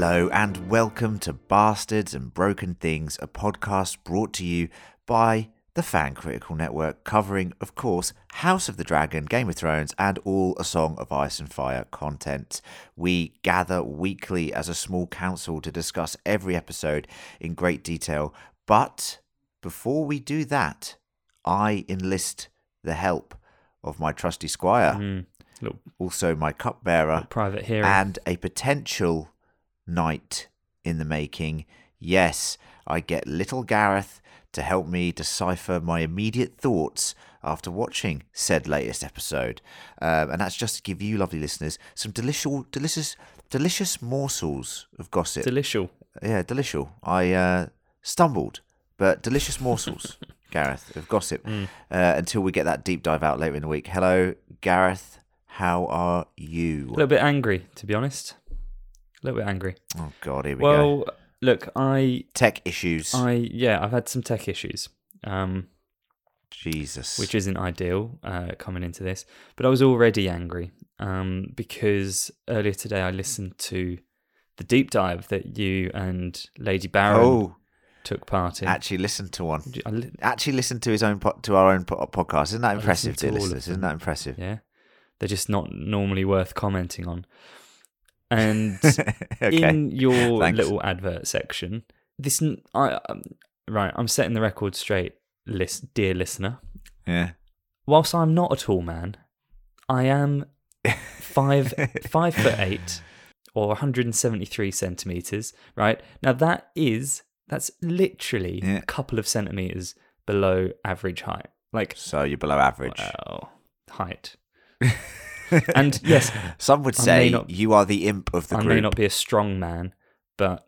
Hello and welcome to Bastards and Broken Things, a podcast brought to you by the Fan Critical Network, covering, of course, House of the Dragon, Game of Thrones, and all A Song of Ice and Fire content. We gather weekly as a small council to discuss every episode in great detail, but before we do that, I enlist the help of my trusty squire, Mm, also my cupbearer, private hearing. and a potential knight in the making. Yes, I get little Gareth to help me decipher my immediate thoughts after watching said latest episode. Um, and that's just to give you, lovely listeners, some delicious, delicious, delicious morsels of gossip. Delicious. yeah, delicious. I uh, stumbled, but delicious morsels, Gareth, of gossip. Mm. Uh, until we get that deep dive out later in the week. Hello, Gareth. How are you? A little bit angry, to be honest. A little bit angry. Oh God, here we go. Well, look, I, Tech issues. I, yeah, I've had some tech issues, um, Jesus. which isn't ideal uh, coming into this. But I was already angry um, because earlier today I listened to the deep dive that you and Lady Baron oh, took part in. actually listen to one. Li- Actually listen to his own po- to our own po- podcast. Isn't that impressive, dear to all of listeners? Isn't that impressive? yeah, they're just not normally worth commenting on. And okay. in your Thanks. little advert section, this I um, right, I'm setting the record straight, list, dear listener. yeah. Whilst I'm not a tall man, I am five five foot eight or 173 centimeters. Right now, that is that's literally Yeah. a couple of centimeters below average height. Like So you're below average. well, height. and yes, Some would I say not- you are the imp of the I group. may not be a strong man, but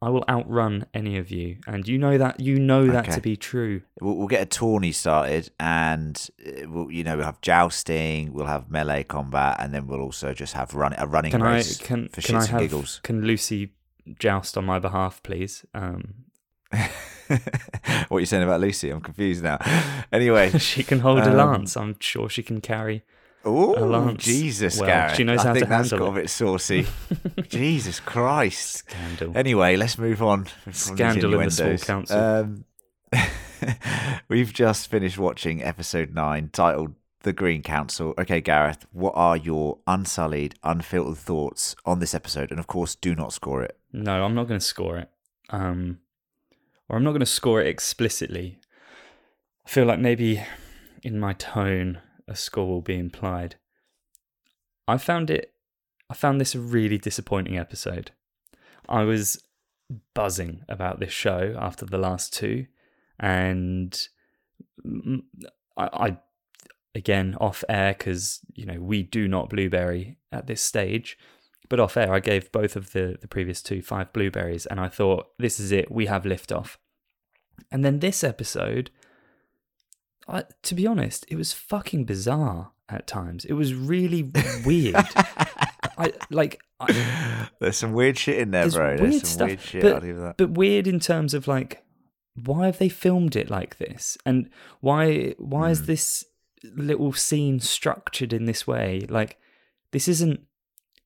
I will outrun any of you, and you know that you know that Okay. to be true. We'll, we'll get a tourney started, and uh, we'll, you know we'll have jousting, we'll have melee combat, and then we'll also just have run a running Can I race can for can shits I and giggles. can Lucy joust on my behalf, please? Um, what are you saying about Lucy? I'm confused now. Anyway, she can hold a Um, lance. I'm sure she can carry. Oh. Jesus, Well, Gareth. she knows I how to think that's handle got it. a bit saucy. Jesus Christ. Scandal. Anyway, let's move on. from these Scandal in the small innuendos. council. Um, we've just finished watching episode nine, titled "The Green Council." Okay, Gareth, what are your unsullied, unfiltered thoughts on this episode? And of course, do not score it. No, I'm not going to score it. Um, or I'm not going to score it explicitly. I feel like maybe in my tone a score will be implied. I found it. I found this a really disappointing episode. I was buzzing about this show after the last two, and I, I again off air because you know we do not blueberry at this stage. But off air, I gave both of the, the previous two five blueberries, and I thought, this is it, we have liftoff. And then this episode, I, to be honest, it was fucking bizarre at times. It was really weird. I like, I, There's some weird shit in there, there's bro. weird There's some stuff, weird shit. but, I'll give that. but weird in terms of like, why have they filmed it like this, and why why is Hmm. this little scene structured in this way? Like, this isn't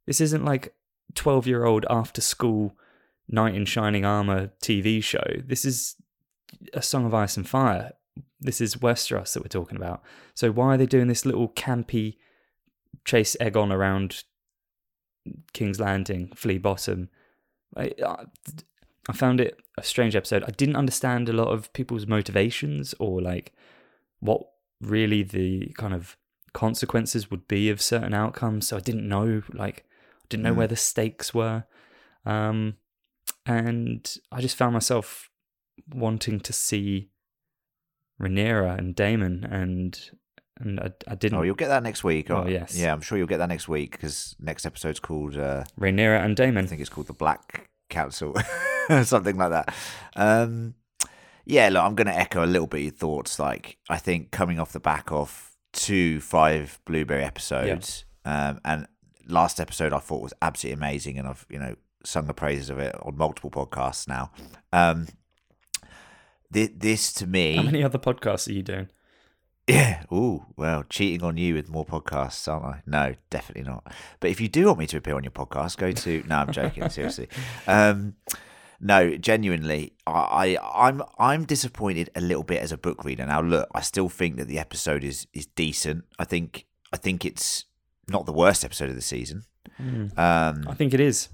this isn't like twelve year old after school knight in shining armor TV show. This is a Song of Ice and Fire. This is Westeros that we're talking about. So why are they doing this little campy chase Aegon around King's Landing, Flea Bottom? I, I, I found it a strange episode. I didn't understand a lot of people's motivations or like what really the kind of consequences would be of certain outcomes. So I didn't know like I didn't know Mm. where the stakes were. Um and I just found myself wanting to see Rhaenyra and Daemon and and I, I didn't Oh, you'll get that next week. Oh, yes. Yeah, I'm sure you'll get that next week because next episode's called. Uh, Rhaenyra and Daemon. I think it's called the Black Council, something like that. Um, yeah, look, I'm going to echo a little bit your thoughts. Like, I think coming off the back of two five blueberry episodes, um, and last episode I thought was absolutely amazing, and I've you know sung the praises of it on multiple podcasts now. Um, thi- this to me, How many other podcasts are you doing? Yeah. Oh, well, cheating on you with more podcasts, aren't I? No, definitely not. But if you do want me to appear on your podcast, go to. No, I'm joking. seriously. Um, no, genuinely, I, I, I'm, I'm disappointed a little bit as a book reader. Now, look, I still think that the episode is is decent. I think, I think it's not the worst episode of the season. Mm. Um, I think it is.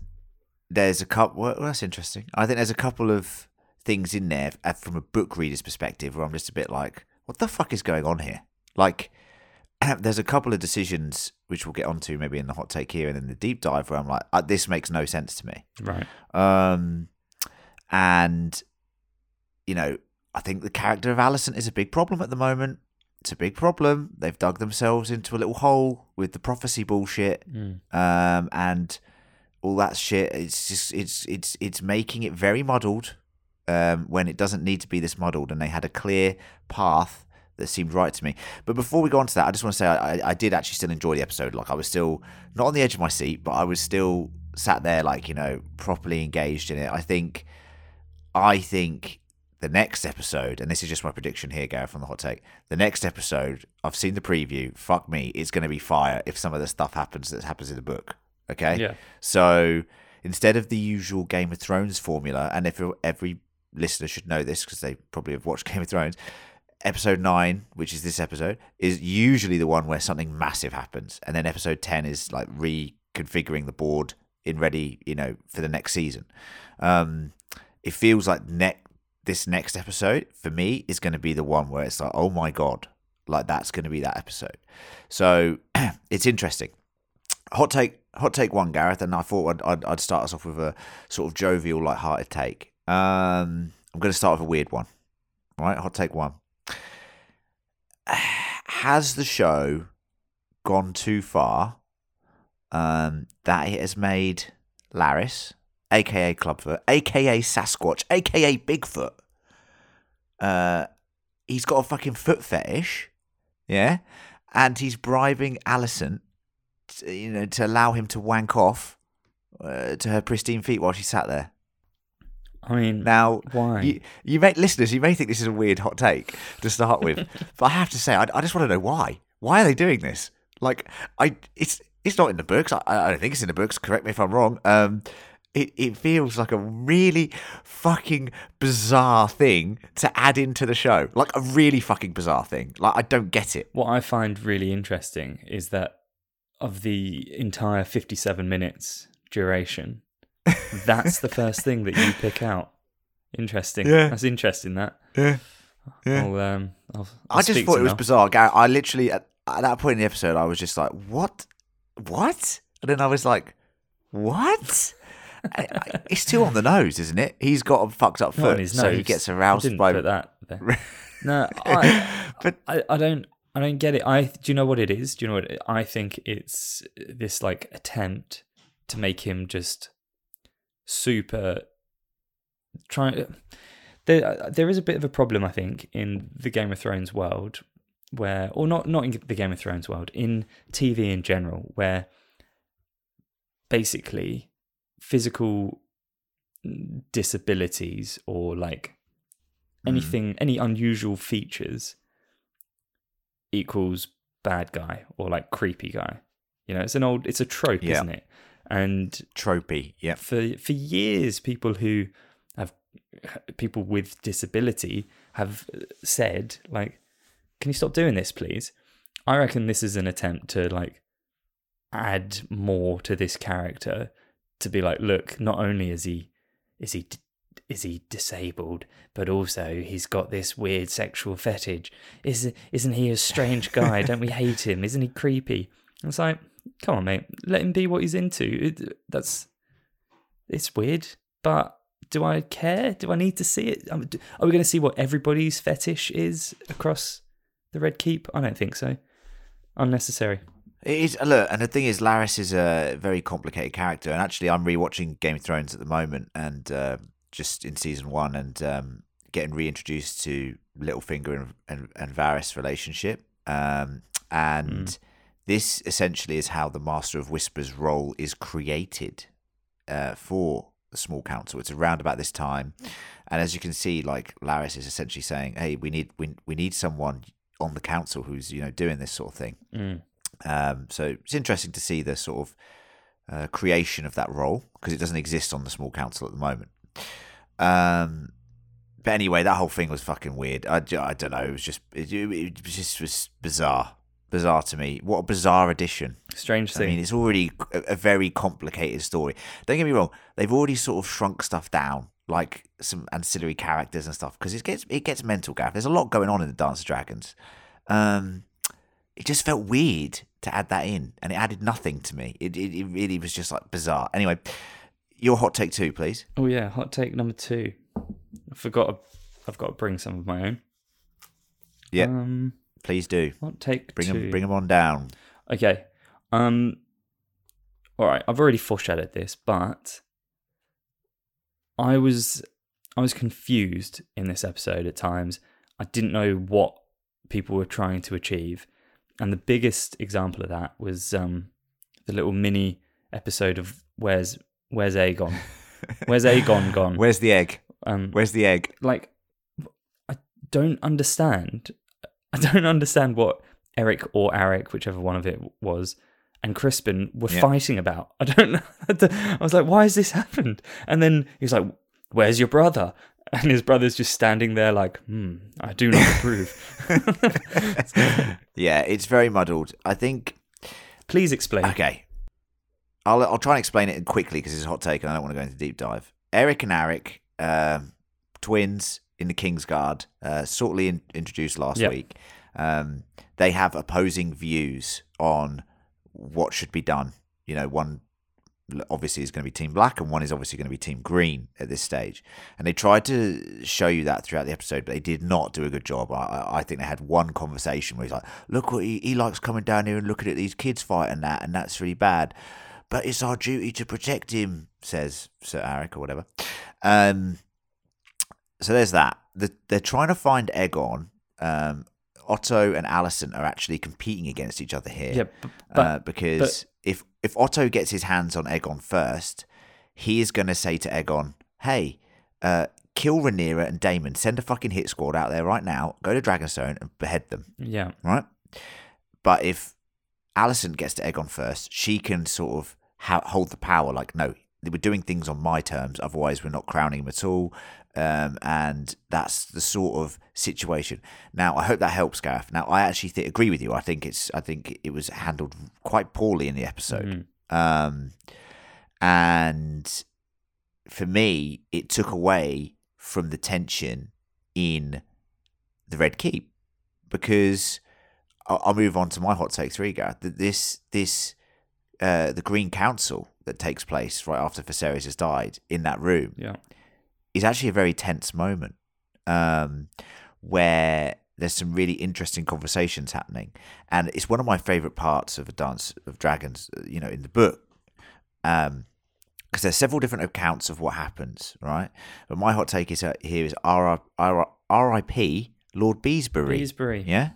there's a couple. Well, that's interesting. I think there's a couple of things in there uh, from a book reader's perspective where I'm just a bit like, what the fuck is going on here? Like, there's a couple of decisions which we'll get onto maybe in the hot take here and then the deep dive where I'm like, uh, this makes no sense to me. Right. Um, and you know, I think the character of Alicent is a big problem at the moment. It's a big problem. They've dug themselves into a little hole with the prophecy bullshit Mm. um, and all that shit. It's just it's it's it's making it very muddled um, when it doesn't need to be this muddled. And they had a clear path that seemed right to me. But before we go on to that, I just want to say I, I- I did actually still enjoy the episode. Like I was still not on the edge of my seat, but I was still sat there, like you know, properly engaged in it. I think, I think the next episode, and this is just my prediction here, Gareth, from the hot take. The next episode, I've seen the preview. Fuck me, it's going to be fire if some of the stuff happens that happens in the book. Okay. Yeah. So instead of the usual Game of Thrones formula, and if every listener should know this because they probably have watched Game of Thrones, episode nine, which is this episode, is usually the one where something massive happens, and then episode ten is like reconfiguring the board in ready, you know, for the next season. Um, it feels like ne- this next episode for me is going to be the one where it's like, oh my god, like that's going to be that episode. So it's interesting. Hot take, hot take one, Gareth, and I thought I'd, I'd, I'd start us off with a sort of jovial, light-hearted take. Um, I'm going to start with a weird one. All right, hot take one. Has the show gone too far um, that it has made Larys, aka Clubfoot, aka Sasquatch, aka Bigfoot, uh, he's got a fucking foot fetish, yeah, and he's bribing Alicent, you know, to allow him to wank off uh, to her pristine feet while she sat there. I mean, Now, why? you, you may listeners, you may think this is a weird hot take to start with, but I have to say, I, I just want to know why. Why are they doing this? Like, I it's it's not in the books. I, I don't think it's in the books. Correct me if I'm wrong. Um, it it feels like a really fucking bizarre thing to add into the show. Like a really fucking bizarre thing. Like I don't get it. what I find really interesting is that of the entire 57 minutes duration, that's the first thing that you pick out. Interesting. Yeah. That's interesting. That. Yeah. Yeah. I'll, um, I'll, I'll I just thought it was Mel. bizarre. Gar- I literally at, at that point in the episode, I was just like, "What? What?" And then I was like, "What?" I- I- it's too on the nose, isn't it? He's got a fucked up foot, his so he nose. gets I aroused didn't by. put that there. No, I, But- I, I don't, I don't get it. I do you know what it is? Do you know what it, I think? It's this like attempt to make him just super trying. There, there is a bit of a problem, I think, in the Game of Thrones world, where, or not, not in the Game of Thrones world, in TV in general, where basically physical disabilities or like hmm. anything any unusual features equals bad guy or like creepy guy you know it's an old it's a trope Yeah. isn't it and Tropey, yeah. for for years people who have people with disability have uh, said like can you stop doing this please? I reckon this is an attempt to like add more to this character to be like look not only is he is he is he disabled but also he's got this weird sexual fetish. Is isn't he a strange guy? Don't we hate him? Isn't he creepy? It's like come on mate let him be what he's into it, that's it's weird, but do I care? Do I need to see it? Um, Are we going to see what everybody's fetish is across the Red Keep? I don't think so. Unnecessary. It is look, and the thing is, Larys is a very complicated character. And actually, I'm rewatching Game of Thrones at the moment, and uh, just in season one, and um, getting reintroduced to Littlefinger and and, and Varys' relationship. Um, and this essentially is how the Master of Whispers role is created uh, for the small council. It's around about this time, and as you can see, like Larys is essentially saying, "Hey, we need we, we need someone on the council who's you know doing this sort of thing. Mm. Um, so it's interesting to see the sort of uh, creation of that role because it doesn't exist on the small council at the moment. Um, but anyway, that whole thing was fucking weird. I, I don't know. It was just it, it, just was bizarre, bizarre to me. What a bizarre addition. Strange thing. I mean, it's already a, a very complicated story. Don't get me wrong; they've already sort of shrunk stuff down, like some ancillary characters and stuff, because it gets it gets mental. Gav, there's a lot going on in the Dance of Dragons. Um, it just felt weird to add that in, and it added nothing to me. It it, it really was just like bizarre. Anyway, your hot take two, please. oh yeah, hot take number two. I forgot. I've got to bring some of my own. Yeah, Um, please do. hot take Bring two. them, bring them on down. Okay. Um. All right. I've already foreshadowed this, but I was I was confused in this episode at times. I didn't know what people were trying to achieve, and the biggest example of that was um the little mini episode of Where's Where's Aegon? Where's Aegon gone? Where's the egg? um, Where's the egg? like I don't understand. I don't understand what Eric or Eric, whichever one of it was, and Criston were Yeah. fighting about. I don't know. I was like, why has this happened? And then he's like, "Where's your brother?" And his brother's just standing there, like, "Hmm, I do not approve." Yeah, it's very muddled. I think Please explain. Okay. I'll I'll try and explain it quickly because it's a hot take and I don't want to go into deep dive. Eric and Eric, um, twins in the Kingsguard, uh, shortly in, introduced last Yep. week. Um, they have opposing views on what should be done. You know, one obviously is going to be Team Black and one is obviously going to be Team Green at this stage. And they tried to show you that throughout the episode, but they did not do a good job. I, I- I think they had one conversation where he's like, "Look what he, he likes coming down here and looking at these kids fighting that, and that's really bad." But it's our duty to protect him, says Sir Eric or whatever. Um, so there's that. The, they're trying to find Aegon. Um, Otto and Alicent are actually competing against each other here Yeah, b- but uh, because if if Otto gets his hands on Aegon first, he is going to say to Aegon, "Hey, uh, kill Rhaenyra and Daemon. Send a fucking hit squad out there right now. Go to Dragonstone and behead them." yeah, Right? But if Alicent gets to Aegon first, she can sort of ha- hold the power. Like, no, we're doing things on my terms. Otherwise, we're not crowning him at all. Um, and that's the sort of situation. Now, I hope that helps, Gareth. Now, I actually th- agree with you. I think it's. I think it was handled quite poorly in the episode. Mhm. Um, and for me, it took away from the tension in the Red Keep because I'll, I'll move on to my hot take three, Gareth. This this uh, the Green Council that takes place right after Viserys has died in that room yeah, is actually a very tense moment um, where there's some really interesting conversations happening, and it's one of my favorite parts of a Dance of Dragons, uh, you know, in the book. Um, because there's several different accounts of what happens, right? But my hot take is uh, here is R- R- R.I.P. Lord Beesbury. Beesbury. Yeah,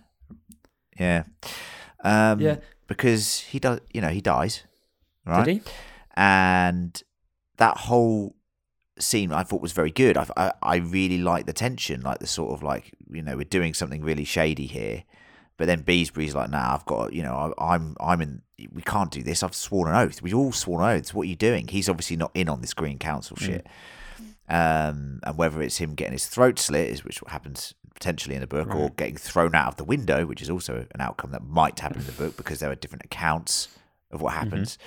yeah, um, Yeah. Because he does, you know, he dies, right? Did he? and that whole scene I thought was very good. I, I I really like the tension, like the sort of like you know we're doing something really shady here, but then Beesbury's like, nah, I've got you know I, I'm I'm in. We can't do this. I've sworn an oath. We've all sworn oaths. What are you doing? He's obviously not in on this Green Council shit. Um, and whether it's him getting his throat slit, is which happens potentially in the book, or getting thrown out of the window, which is also an outcome that might happen in the book because there are different accounts of what happens.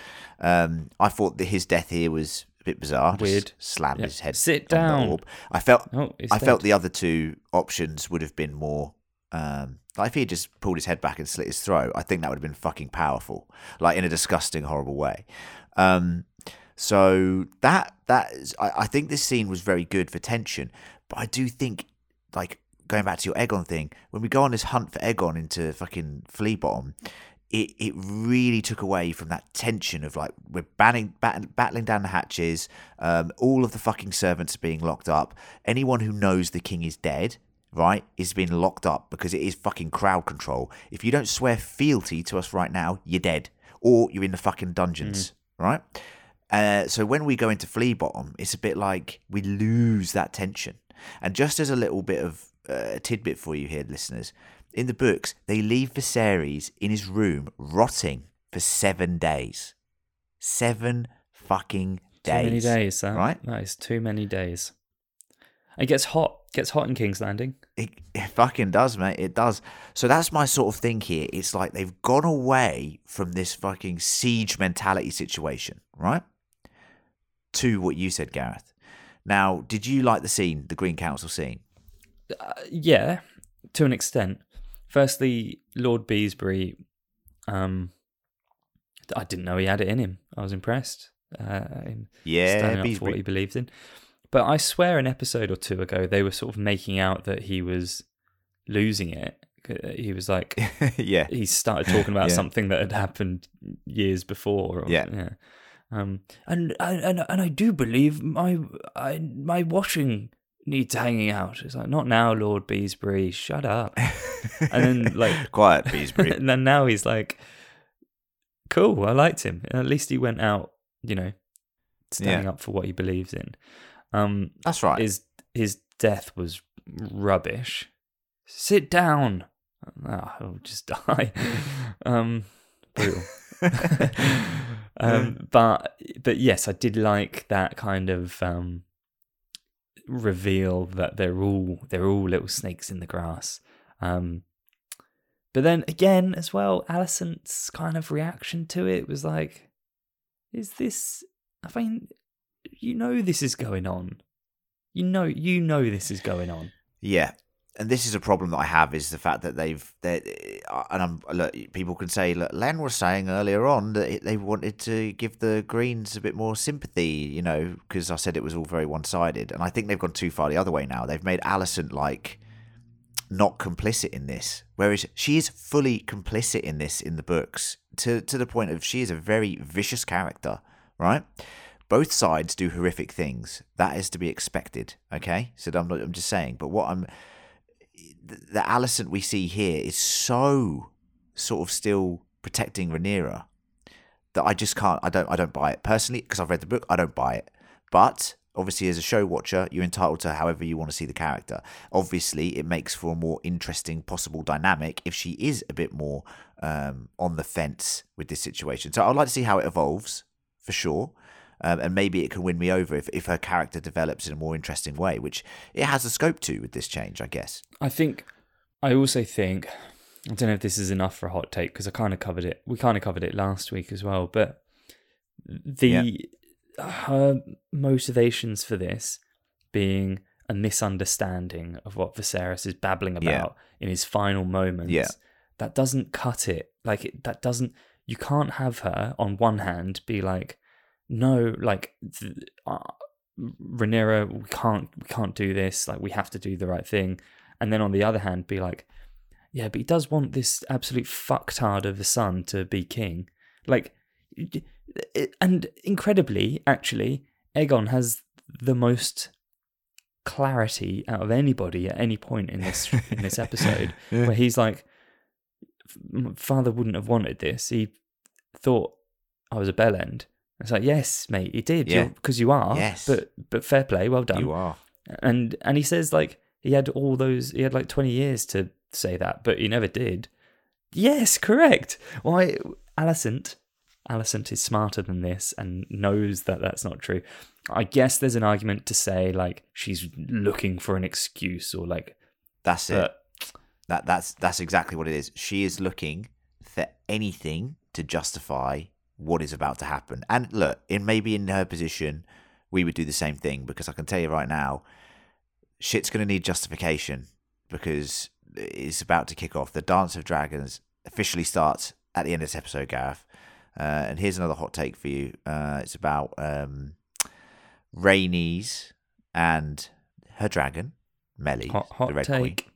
Um, I thought that his death here was a bit bizarre. Just Weird. slammed Yeah. his head. Sit on the down. I felt. Oh, I felt the other two options would have been more. Um, like if he had just pulled his head back and slit his throat, I think that would have been fucking powerful, like in a disgusting, horrible way. Um, so that that is, I, I think this scene was very good for tension, but I do think like going back to your Aegon thing, when we go on this hunt for Aegon into fucking Flea Bottom, it, it really took away from that tension of like we're banning, bat, battling down the hatches, um, all of the fucking servants are being locked up. Anyone who knows the king is dead, right, is being locked up because it is fucking crowd control. If you don't swear fealty to us right now, you're dead, or you're in the fucking dungeons, right? Uh, so when we go into Flea Bottom, it's a bit like we lose that tension. And just as a little bit of uh, tidbit for you here, listeners. In the books, they leave Viserys in his room rotting for seven days. Seven fucking days. Too many days. that, right? That is too many days. It gets hot. Gets hot in King's Landing. It, it fucking does, mate. It does. So that's my sort of thing here. It's like they've gone away from this fucking siege mentality situation, right? To what you said, Gareth. Now, did you like the scene, the Green Council scene? Uh, yeah, to an extent. Firstly, Lord Beesbury. Um, I didn't know he had it in him. I was impressed. Uh, in Yeah, standing up for what he believes in. But I swear, an episode or two ago, they were sort of making out that he was losing it. He was like, yeah. he started talking about Yeah. something that had happened years before. Or, Yeah. Um, and, and and and I do believe my I, my washing needs hanging out. It's like not now, Lord Beesbury. Shut up. And then, like- quiet, Beesbury. and then now he's like, cool. I liked him. At least he went out. You know, standing up for what he believes in. Um, That's right. his his death was rubbish. Sit down. Ah, I'll just die. um, brutal. um, but but yes, I did like that kind of um, reveal that they're all they're all little snakes in the grass. Um, but then again, as well, Alicent's kind of reaction to it was like, "Is this? I mean, you know, this is going on. You know, you know, this is going on." Yeah, and this is a problem that I have is the fact that they've they uh, uh, and I'm look, people can say look, Len was saying earlier on that they wanted to give the Greens a bit more sympathy, you know, because I said it was all very one sided, and I think they've gone too far the other way now. They've made Alicent like not complicit in this, whereas she is fully complicit in this in the books to to the point of she is a very vicious character, right? Both sides do horrific things. That is to be expected. Okay, so I'm not, I'm just saying. But what I'm the, Alicent we see here is so sort of still protecting Rhaenyra that I just can't. I don't. I don't buy it personally because I've read the book. I don't buy it. But obviously, as a show watcher, you're entitled to however you want to see the character. Obviously, it makes for a more interesting possible dynamic if she is a bit more um, on the fence with this situation. So I'd like to see how it evolves for sure. Um, and maybe it can win me over if, if her character develops in a more interesting way, which it has a scope to with this change, I guess. I think I also think I don't know if this is enough for a hot take because I kind of covered it. We kind of covered it last week as well, but the her motivations for this being a misunderstanding of what Viserys is babbling Yeah. about in his final moments. Yeah. That doesn't cut it. Like it, that doesn't. You can't have her on one hand be like, no, like uh, Rhaenyra, we can't, we can't do this. Like we have to do the right thing, and then on the other hand, be like, yeah, but he does want this absolute fucktard of a son to be king. Like, and incredibly, actually, Aegon has the most clarity out of anybody at any point in this in this episode, where he's like, "Father wouldn't have wanted this. He thought I was a bell end." It's like, yes, mate, he did, Yeah. because you are. Yes. but but fair play, well done You are. and and he says like he had all those he had like 20 years to say that but he never did yes correct why alicent alicent is smarter than this and knows that that's not true i guess there's an argument to say like she's looking for an excuse or like That's it. That that's that's exactly what it is. She is looking for anything to justify what is about to happen. And look, in maybe in her position, we would do the same thing because I can tell you right now, shit's going to need justification because it's about to kick off. The Dance of Dragons officially starts at the end of this episode, Gareth. Uh, and here's another hot take for you. Uh, it's about um, Rhaenys and her dragon, Meleys, hot, the hot Red Queen take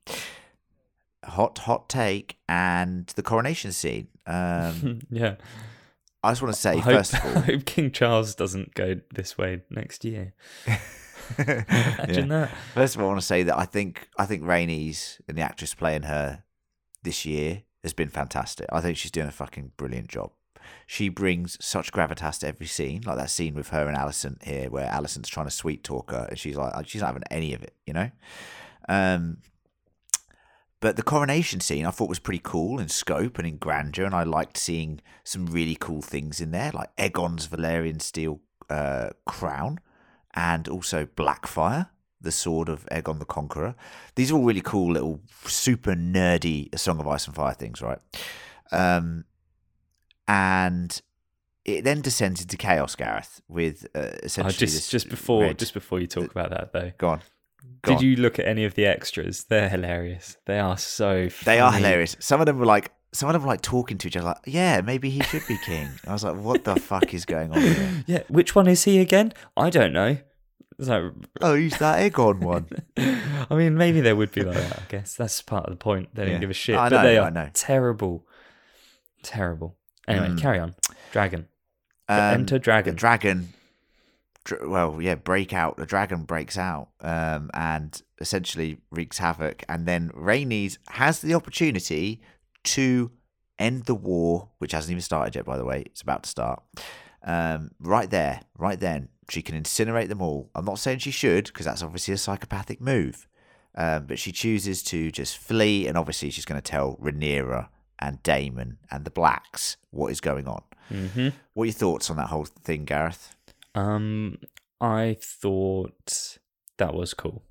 hot hot take and the coronation scene um yeah i just want to say I hope, first of I all hope king charles doesn't go this way next year. Imagine that. First of all i want to say that i think i think Rhaenys and the actress playing her this year has been fantastic. I think she's doing a fucking brilliant job. She brings such gravitas to every scene like that scene with her and Alicent here where Alicent's trying to sweet talk her and she's like she's not having any of it you know? Um but the coronation scene I thought was pretty cool in scope and in grandeur, and I liked seeing some really cool things in there, like Aegon's Valyrian steel uh, crown, and also Blackfyre, the sword of Aegon the Conqueror. These are all really cool little, super nerdy A Song of Ice and Fire things, right? Um, and it then descends into chaos, Gareth, with uh, Oh, essentially just just before red- just before you talk about that though, Go on. Did you look at any of the extras? They're hilarious. They are so. They are hilarious. Some of them were like, some of them were like talking to each other, like, yeah, maybe he should be king. I was like, what the fuck is going on here? Yeah, which one is he again? I don't know. Like, Oh, he's that Aegon one. I mean, maybe they would be like that. I guess that's part of the point. They Yeah. didn't give a shit, I but know, they I know. terrible, terrible. Anyway, Mm. carry on. Dragon. Um, Enter The dragon. Well, yeah, break out. The dragon breaks out um, and essentially wreaks havoc. And then Rhaenys has the opportunity to end the war, which hasn't even started yet, by the way. It's about to start. Um, right there, right then, she can incinerate them all. I'm not saying she should, because that's obviously a psychopathic move. Um, but she chooses to just flee, and obviously she's going to tell Rhaenyra and Daemon and the Blacks what is going on. hmm What are your thoughts on that whole thing, Gareth? Um, I thought that was cool.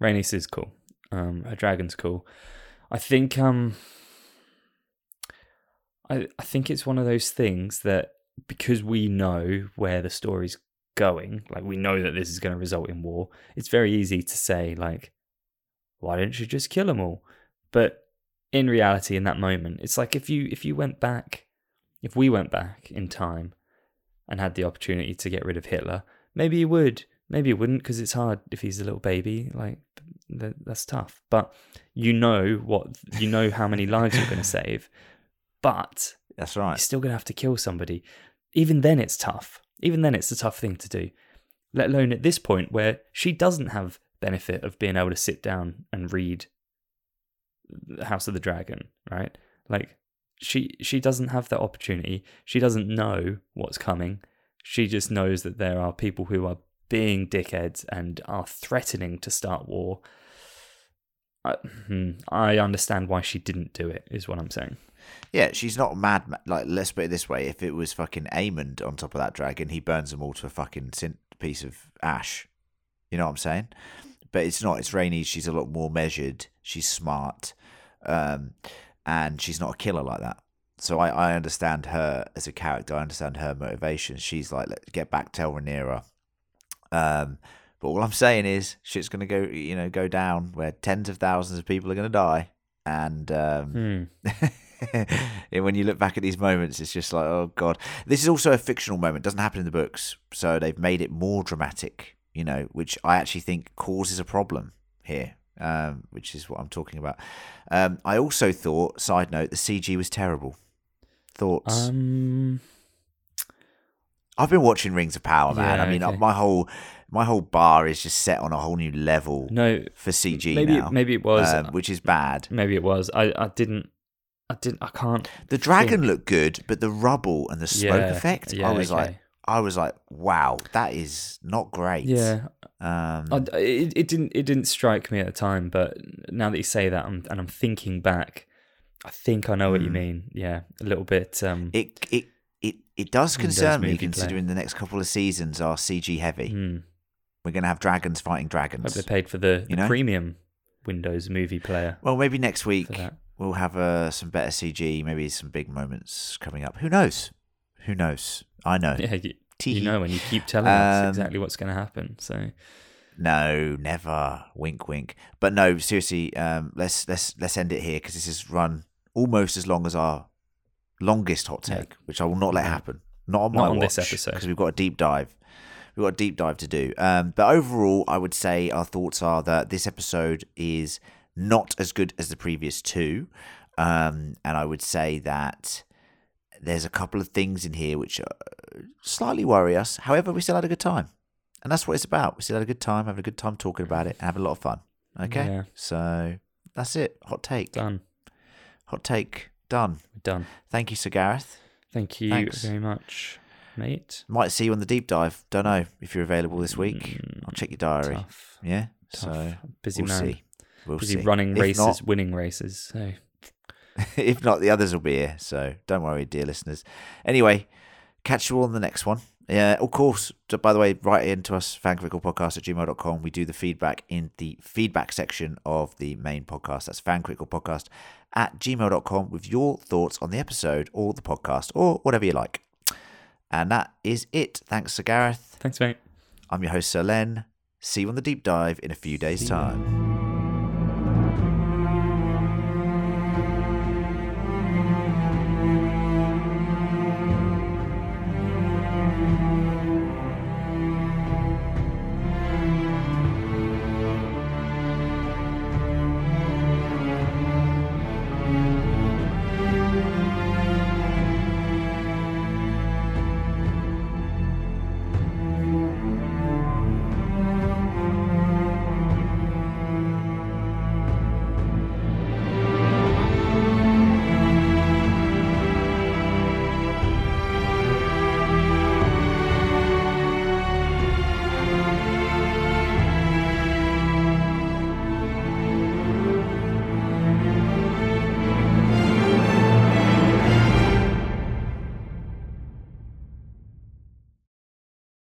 Rhaenys is cool. Um, her dragon's cool. I think um, I I think it's one of those things that because we know where the story's going, like we know that this is going to result in war. It's very easy to say like, why didn't you just kill them all? But in reality, in that moment, it's like if you if you went back, if we went back in time and had the opportunity to get rid of Hitler, maybe he would, maybe he wouldn't because it's hard if he's a little baby. Like th- that's tough. But you know what you know how many lives you're going to save, but That's right. you're still going to have to kill somebody. Even then, it's tough. Even then, it's a tough thing to do. Let alone at this point where she doesn't have benefit of being able to sit down and read House of the Dragon, right? Like she she doesn't have that opportunity. She doesn't know what's coming. She just knows that there are people who are being dickheads and are threatening to start war. I, hmm, I understand why she didn't do it. Is what I'm saying. Yeah, she's not mad. Like, let's put it this way: if it was fucking Aemond on top of that dragon, he burns them all to a fucking piece of ash. You know what I'm saying? But it's not. It's Rainy. She's a lot more measured. She's smart, um, and she's not a killer like that. So I, I understand her as a character. I understand her motivations. She's like, Let, get back, tell Rhaenyra. Um, but all I'm saying is, shit's gonna go, you know, go down where tens of thousands of people are gonna die, and um, Hmm. and when you look back at these moments, it's just like, oh god. This is also a fictional moment; doesn't happen in the books, so they've made it more dramatic. You know, which I actually think causes a problem here, um, which is what I'm talking about. Um, I also thought, side note, the CG was terrible. Thoughts? Um. I've been watching Rings of Power, man. Yeah, I mean, okay. my whole my whole bar is just set on a whole new level No, for CG maybe now, maybe it was. um, which is bad. maybe it was. I I didn't. I didn't. I can't. The dragon think- looked good, but the rubble and the smoke Yeah, effect, yeah, I was like. I was like, wow, that is not great. Yeah, Um, I, it, it didn't. It didn't strike me at the time, but now that you say that, I'm, and I'm thinking back, I think I know what you Hmm. mean. Yeah, a little bit. Um, it it it it does concern me considering the next couple of seasons are CG heavy. hmm. We're gonna have dragons fighting dragons. they paid for the, the premium Windows movie player Well, maybe next week we'll have uh, some better CG. Maybe some big moments coming up. Who knows? Who knows? I know. Yeah, you, know, and you keep telling us Um, exactly what's going to happen. So No, never. Wink, wink. But no, seriously. Um, let's let's let's end it here because this has run almost as long as our longest hot Yeah. take, which I will not let Yeah. happen. Not on my Not on this watch, episode. because we've got a deep dive. We've got a deep dive to do. Um, but overall, I would say our thoughts are that this episode is not as good as the previous two, um, and I would say that there's a couple of things in here which uh, slightly worry us. However, we still had a good time. And that's what it's about. We still had a good time, having a good time talking about it, and having a lot of fun. Okay? Yeah. So that's it. Hot take. done. Hot take. Done. We're done. Thank you, Sir Gareth. Thank you Thanks. very much, mate. Might see you on the deep dive. Don't know if you're available this week. Mm, I'll check your diary. Tough. Yeah? Tough. So Busy we'll man. see. we'll busy see. running If races, not- winning races. So if not, the others will be here. So don't worry, dear listeners. Anyway, catch you all on the next one. Yeah, of course. By the way, write in to us, fancriticalpodcast at gmail.com. We do the feedback in the feedback section of the main podcast. That's fancriticalpodcast at gmail.com with your thoughts on the episode or the podcast or whatever you like. And that is it. Thanks, Sir Gareth. thanks, mate. I'm your host, Sir Len. See you on the deep dive in a few days' time.